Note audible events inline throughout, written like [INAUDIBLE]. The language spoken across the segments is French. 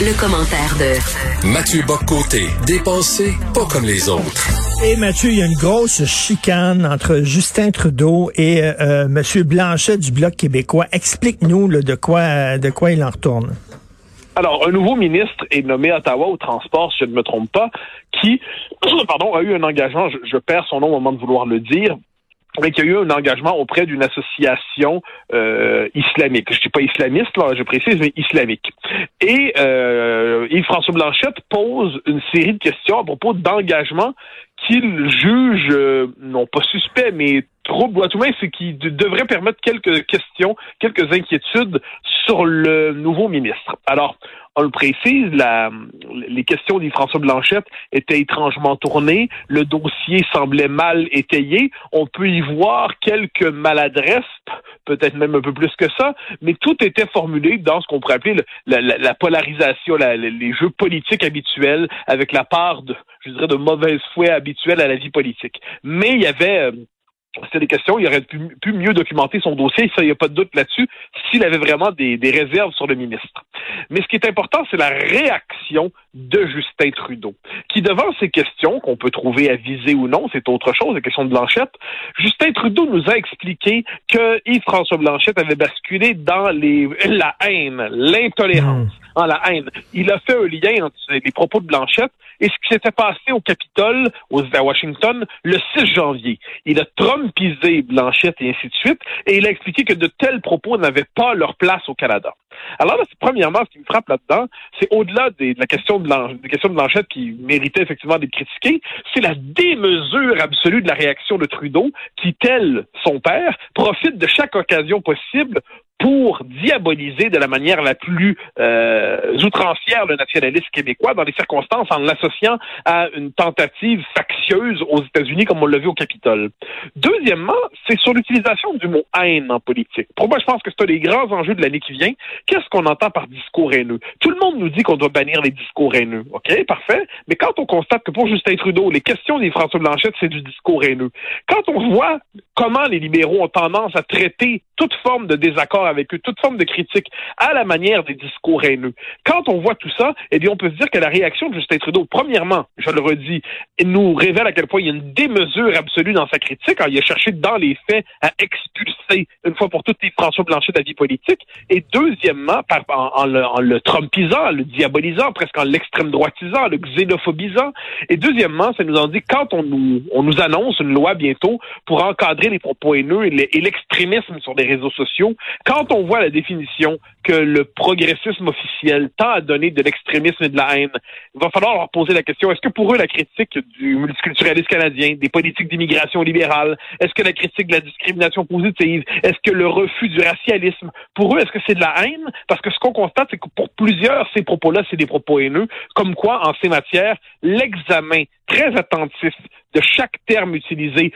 Le, commentaire de Mathieu Boccoté, dépensé pas comme les autres. Et Mathieu, il y a une grosse chicane entre Justin Trudeau et euh, euh M. Blanchet du Bloc québécois. Explique-nous de quoi de quoi il en retourne. Alors, un nouveau ministre est nommé à Ottawa au transport, si je ne me trompe pas, qui [COUGHS] pardon, a eu un engagement, je perds son nom au moment de vouloir le dire, mais qu'il y a eu un engagement auprès d'une association euh, islamique. Je ne dis pas islamiste, là, je précise, mais islamique. Et euh, Yves-François Blanchette pose une série de questions à propos d'engagement qu'il juge, euh, non pas suspect, mais trop boiteux, c'est qu'il devrait permettre quelques questions, quelques inquiétudes sur le nouveau ministre. Alors, on le précise, la, les questions d'Yves-François Blanchette étaient étrangement tournées, le dossier semblait mal étayé, on peut y voir quelques maladresses, peut-être même un peu plus que ça, mais tout était formulé dans ce qu'on pourrait appeler la, polarisation, les jeux politiques habituels, avec la part de, je dirais, de mauvaise foi habituelle à la vie politique. Mais il y avait... C'était des questions, il aurait pu, mieux documenter son dossier, ça, il n'y a pas de doute là-dessus, s'il avait vraiment des, réserves sur le ministre. Mais ce qui est important, c'est la réaction de Justin Trudeau, qui devant ces questions, qu'on peut trouver avisées ou non, c'est autre chose, la question de Blanchette, Justin Trudeau nous a expliqué que Yves-François Blanchette avait basculé dans la haine, l'intolérance. En la haine. Il a fait un lien entre les propos de Blanchette et ce qui s'était passé au Capitole, aux, à Washington, le 6 janvier. Il a trumpisé Blanchette et ainsi de suite, et il a expliqué que de tels propos n'avaient pas leur place au Canada. Alors là, premièrement, ce qui me frappe là-dedans, c'est au-delà de la question de, Blanchette qui méritait effectivement d'être critiquée, c'est la démesure absolue de la réaction de Trudeau qui, tel son père, profite de chaque occasion possible pour diaboliser de la manière la plus euh, outrancière le nationalisme québécois dans les circonstances en l'associant à une tentative factieuse aux États-Unis comme on l'a vu au Capitole. Deuxièmement, c'est sur l'utilisation du mot haine en politique. Pour moi, je pense que c'est un des grands enjeux de l'année qui vient. Qu'est-ce qu'on entend par discours haineux? Tout le monde nous dit qu'on doit bannir les discours haineux. OK, parfait. Mais quand on constate que pour Justin Trudeau, les questions des François Blanchette, c'est du discours haineux. Quand on voit comment les libéraux ont tendance à traiter toute forme de désaccord avec eux, toute forme de critique à la manière des discours haineux. Quand on voit tout ça, eh bien, on peut se dire que la réaction de Justin Trudeau, premièrement, je le redis, nous révèle à quel point il y a une démesure absolue dans sa critique. il a cherché dans les faits à expulser une fois pour toutes les François Blanchet de la vie politique. Et deuxièmement, en, le, en le trumpisant, le diabolisant, presque en l'extrême droitisant, le xénophobisant. Et deuxièmement, ça nous en dit quand on nous, on nous annonce une loi bientôt pour encadrer les propos haineux et l'extrémisme sur les réseaux sociaux, quand on voit la définition que le progressisme officiel tend à donner de l'extrémisme et de la haine, il va falloir leur poser la question, est-ce que pour eux la critique du multiculturalisme canadien, des politiques d'immigration libérale, est-ce que la critique de la discrimination positive, est-ce que le refus du racialisme, pour eux, est-ce que c'est de la haine? Parce que ce qu'on constate, c'est que pour plusieurs, ces propos-là, c'est des propos haineux, comme quoi, en ces matières, l'examen très attentif de chaque terme utilisé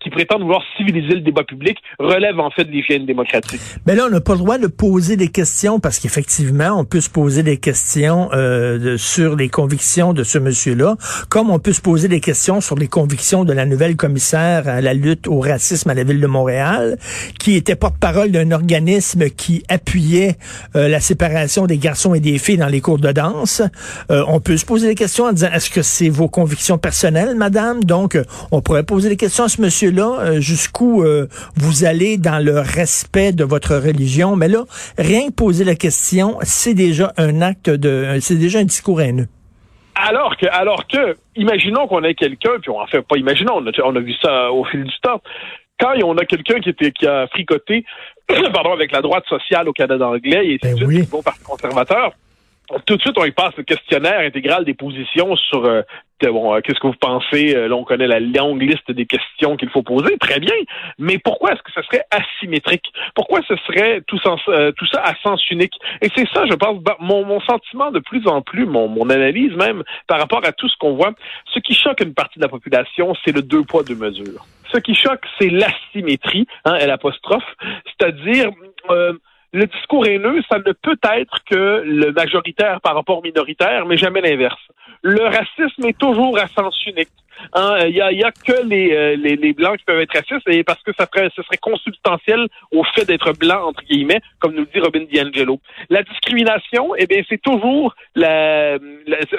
qui prétend vouloir civiliser le débat public relève en fait de l'hygiène démocratique. Mais là, on n'a pas le droit de poser des questions parce qu'effectivement, on peut se poser des questions euh, sur les convictions de ce monsieur-là, comme on peut se poser des questions sur les convictions de la nouvelle commissaire à la lutte au racisme à la ville de Montréal, qui était porte-parole d'un organisme qui appuyait euh, la séparation des garçons et des filles dans les cours de danse. Euh, on peut se poser des questions en disant est-ce que c'est vos convictions personnelles, madame? Donc, euh, on pourrait poser des questions à ce monsieur-là, euh, jusqu'où euh, vous allez dans le respect de votre religion. Mais là, rien que poser la question, c'est déjà un acte de, c'est déjà un discours haineux. Alors que, alors que, imaginons qu'on ait quelqu'un, puis on en fait pas imaginons, on a, vu ça au fil du temps. Quand on a quelqu'un qui était qui a fricoté, [COUGHS] pardon, avec la droite sociale au Canada anglais et ben oui. bon parti conservateur, tout de suite, on y passe le questionnaire intégral des positions sur bon, euh, qu'est-ce que vous pensez? Euh, là, on connaît la longue liste des questions qu'il faut poser. Très bien. Mais pourquoi est-ce que ce serait asymétrique? Pourquoi ce serait tout, euh, ça à sens unique? Et c'est ça, je pense, mon, mon sentiment de plus en plus, mon, mon analyse même, par rapport à tout ce qu'on voit. Ce qui choque une partie de la population, c'est le deux poids, deux mesures. Ce qui choque, c'est l'asymétrie, hein, l'apostrophe, c'est-à-dire le discours haineux, ça ne peut être que le majoritaire par rapport au minoritaire, mais jamais l'inverse. Le racisme est toujours à sens unique. Hein, il y, a, y, a, que les, euh, les, les, blancs qui peuvent être racistes et parce que ça ferait, ce serait consubstantiel au fait d'être blanc entre guillemets, comme nous le dit Robin DiAngelo. La discrimination, eh bien, c'est toujours la,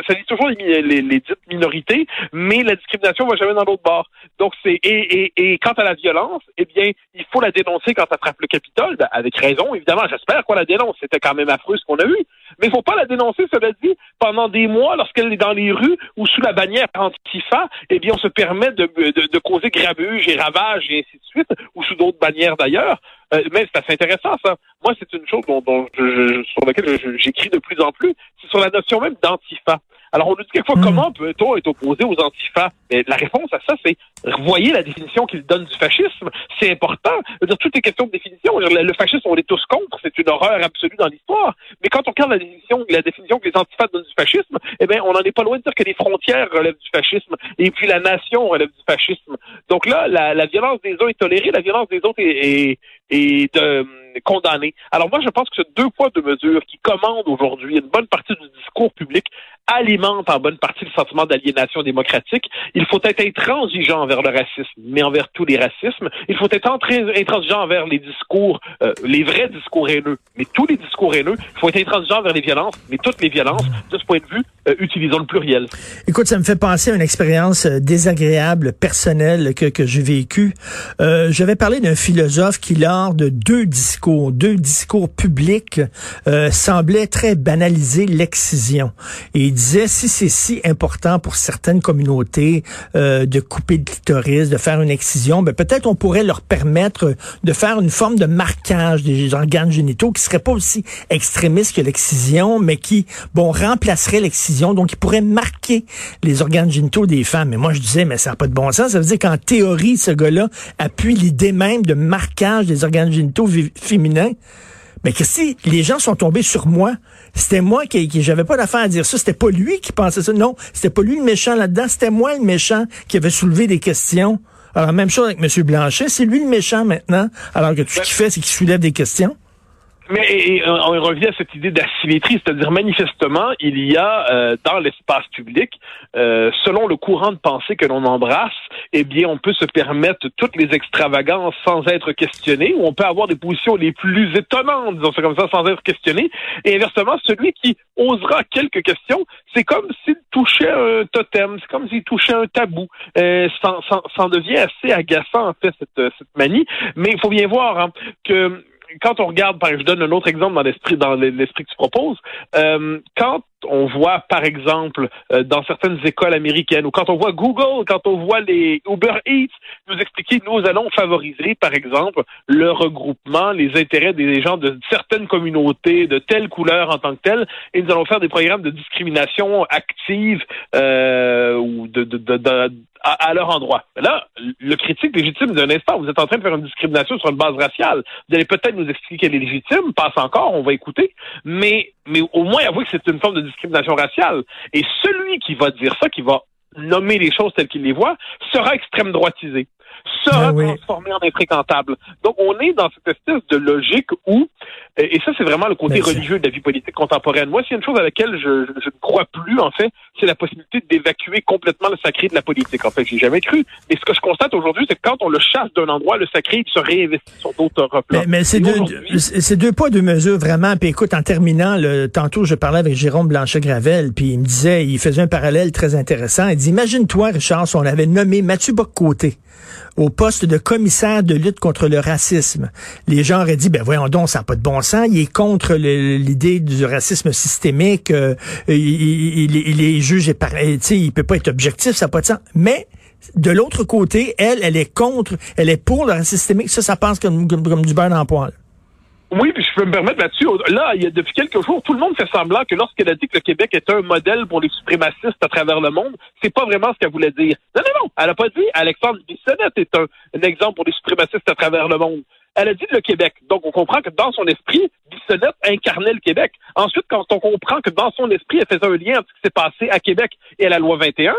ça dit toujours les, les, les, dites minorités, mais la discrimination va jamais dans l'autre bord. Donc c'est et, et, et quant à la violence, eh bien, il faut la dénoncer quand ça frappe le Capitole, ben, avec raison évidemment. J'espère qu'on la dénonce. C'était quand même affreux ce qu'on a eu, mais il faut pas la dénoncer, cela dit, pendant des mois lorsqu'elle est dans les rues ou sous la bannière antifa eh bien, on se permet de, de, causer grabuge et ravage et ainsi de suite, ou sous d'autres bannières d'ailleurs. Euh, mais c'est assez intéressant, ça. Moi, c'est une chose dont, dont je, sur laquelle j'écris de plus en plus, c'est sur la notion même d'antifa. Alors, on nous dit quelquefois hmm. comment peut-on être opposé aux antifas? Mais la réponse à ça, c'est voyez la définition qu'il donne du fascisme. C'est important. Je dire, toutes les questions de définition. Le fascisme, on est tous contre. C'est une horreur absolue dans l'histoire. Mais quand on regarde la définition, la définition que les antifas donnent du fascisme, eh bien, on n'en est pas loin de dire que les frontières relèvent du fascisme et puis la nation relève du fascisme. Donc là, la, la violence des uns est tolérée, la violence des autres est, est, est euh, condamnée. Alors moi, je pense que ce deux poids, deux mesures qui commandent aujourd'hui une bonne partie du discours public alimente en bonne partie le sentiment d'aliénation démocratique. Il faut être intransigeant envers le racisme, mais envers tous les racismes. Il faut être intransigeant envers les discours, euh, les vrais discours haineux, mais tous les discours haineux. Il faut être intransigeant envers les violences, mais toutes les violences. De ce point de vue, euh, utilisons le pluriel. Écoute, ça me fait penser à une expérience euh, désagréable, personnelle que, que j'ai vécue. Euh, J'avais parlé d'un philosophe qui, lors de deux discours, deux discours publics, semblait très banaliser l'excision. Et il disait, si c'est si important pour certaines communautés de couper le clitoris, de faire une excision, ben peut-être on pourrait leur permettre de faire une forme de marquage des organes génitaux qui serait pas aussi extrémiste que l'excision, mais qui, bon, remplacerait l'excision donc il pourrait marquer les organes génitaux des femmes. Mais moi, je disais, mais ça n'a pas de bon sens. Ça veut dire qu'en théorie, ce gars-là appuie l'idée même de marquage des organes génitaux féminins. Mais que si les gens sont tombés sur moi, c'était moi qui, qui j'avais pas d'affaire à dire ça, c'était pas lui qui pensait ça. Non, c'était pas lui le méchant là-dedans, c'était moi le méchant qui avait soulevé des questions. Alors même chose avec M. Blanchet, c'est lui le méchant maintenant, alors que tout ce qu'il fait, c'est qu'il soulève des questions. Mais on revient à cette idée d'asymétrie, c'est-à-dire manifestement, il y a euh, dans l'espace public, euh, selon le courant de pensée que l'on embrasse, eh bien, on peut se permettre toutes les extravagances sans être questionné, ou on peut avoir des positions les plus étonnantes, disons ça comme ça, sans être questionné. Et inversement, celui qui osera quelques questions, c'est comme s'il touchait un totem, c'est comme s'il touchait un tabou. Euh, ça, ça, devient assez agaçant, en fait, cette, cette manie. Mais il faut bien voir hein, que quand on regarde, par je donne un autre exemple dans l'esprit dans l'esprit que tu proposes, euh, quand on voit, par exemple, euh, dans certaines écoles américaines, ou quand on voit Google, quand on voit les Uber Eats nous expliquer, nous allons favoriser, par exemple, le regroupement, les intérêts des gens de certaines communautés, de telle couleur en tant que telle, et nous allons faire des programmes de discrimination active euh, ou de, de, de, à, leur endroit. là, le critique légitime d'un instant, vous êtes en train de faire une discrimination sur une base raciale. Vous allez peut-être nous expliquer qu'elle est légitime, passe encore, on va écouter, mais, mais au moins avouer que c'est une forme de discrimination raciale. Et celui qui va dire ça, qui va nommer les choses telles qu'il les voit, sera extrême droitisé sera ben transformé en infréquentable. Donc, on est dans cette espèce de logique où, et ça, c'est vraiment le côté ben, religieux de la vie politique contemporaine. Moi, s'il y a une chose à laquelle je, je, ne crois plus, en fait, c'est la possibilité d'évacuer complètement le sacré de la politique. En fait, j'ai jamais cru. Mais ce que je constate aujourd'hui, c'est que quand on le chasse d'un endroit, le sacré, il se réinvestit sur d'autres replans. Mais, c'est deux, c'est deux poids, deux mesures, vraiment. Puis écoute, en terminant, le, tantôt, je parlais avec Jérôme Blanchet-Gravel, puis il me disait, il faisait un parallèle très intéressant. Il dit, imagine-toi, Richard, si on avait nommé Mathieu Bock-Côté au poste de commissaire de lutte contre le racisme. Les gens auraient dit, ben voyons donc, ça n'a pas de bon sens, il est contre l'idée du racisme systémique, euh, il, il, est juge pareil, il peut pas être objectif, ça n'a pas de sens. Mais de l'autre côté, elle, elle est contre, elle est pour le racisme systémique, ça, ça passe comme, comme, du beurre dans le poil. Oui, puis je peux me permettre là-dessus. Là, il y a depuis quelques jours, tout le monde fait semblant que lorsqu'elle a dit que le Québec est un modèle pour les suprémacistes à travers le monde, c'est pas vraiment ce qu'elle voulait dire. Non, non, non. Elle a pas dit Alexandre Bissonnette est un, exemple pour les suprémacistes à travers le monde. Elle a dit le Québec. Donc, on comprend que dans son esprit, Bissonnette incarnait le Québec. Ensuite, quand on comprend que dans son esprit, elle faisait un lien entre ce qui s'est passé à Québec et à la loi 21,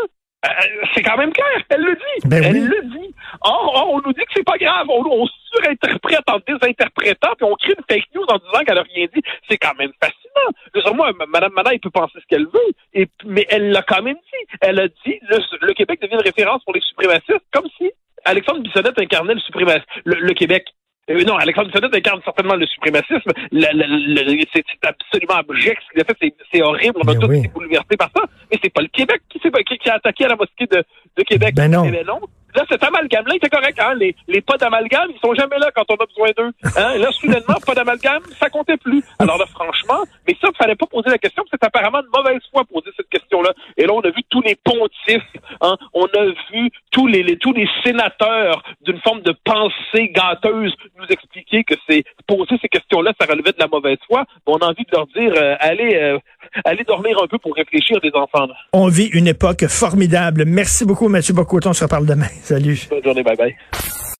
euh, c'est quand même clair. Elle le dit. Ben elle oui. le dit. Or, on nous dit que c'est pas grave. On, on surinterprète en désinterprétant, puis on crée une fake news en disant qu'elle a rien dit. C'est quand même fascinant. Je veux dire, moi, Mme Manin, elle peut penser ce qu'elle veut, et, mais elle l'a quand même dit. Elle a dit le, le Québec devient une référence pour les suprémacistes, comme si Alexandre Bissonnette incarnait le suprémacisme, le, le Québec. Euh, non, Alexandre Bissonnette incarne certainement le suprémacisme. C'est absolument abject ce qu'il a fait. C'est- horrible. On a tous oui. été bouleversés par ça. Mais c'est pas le Québec qui, qui a attaqué à la mosquée de, de Québec. Ben non. Là, cet amalgame-là, était correct. Hein? Les, les pas d'amalgame, ils sont jamais là quand on a besoin d'eux. Hein? Là, soudainement, [LAUGHS] pas d'amalgame, ça comptait plus. Alors là, franchement, mais ça, il fallait pas poser la question. C'est apparemment de mauvaise foi poser cette question-là. Et là, on a vu tous les pontifs. Hein? On a vu tous les, les- tous les sénateurs d'une forme de pensée gâteuse nous expliquer que c'est poser ces questions-là, ça relevait de la mauvaise foi. On a envie de leur dire, euh, allez, euh, allez dormir un peu pour réfléchir des enfants. là. On vit une époque formidable. Merci beaucoup, Mathieu Bocoton. On se reparle demain. Salut. Bonne journée, bye bye.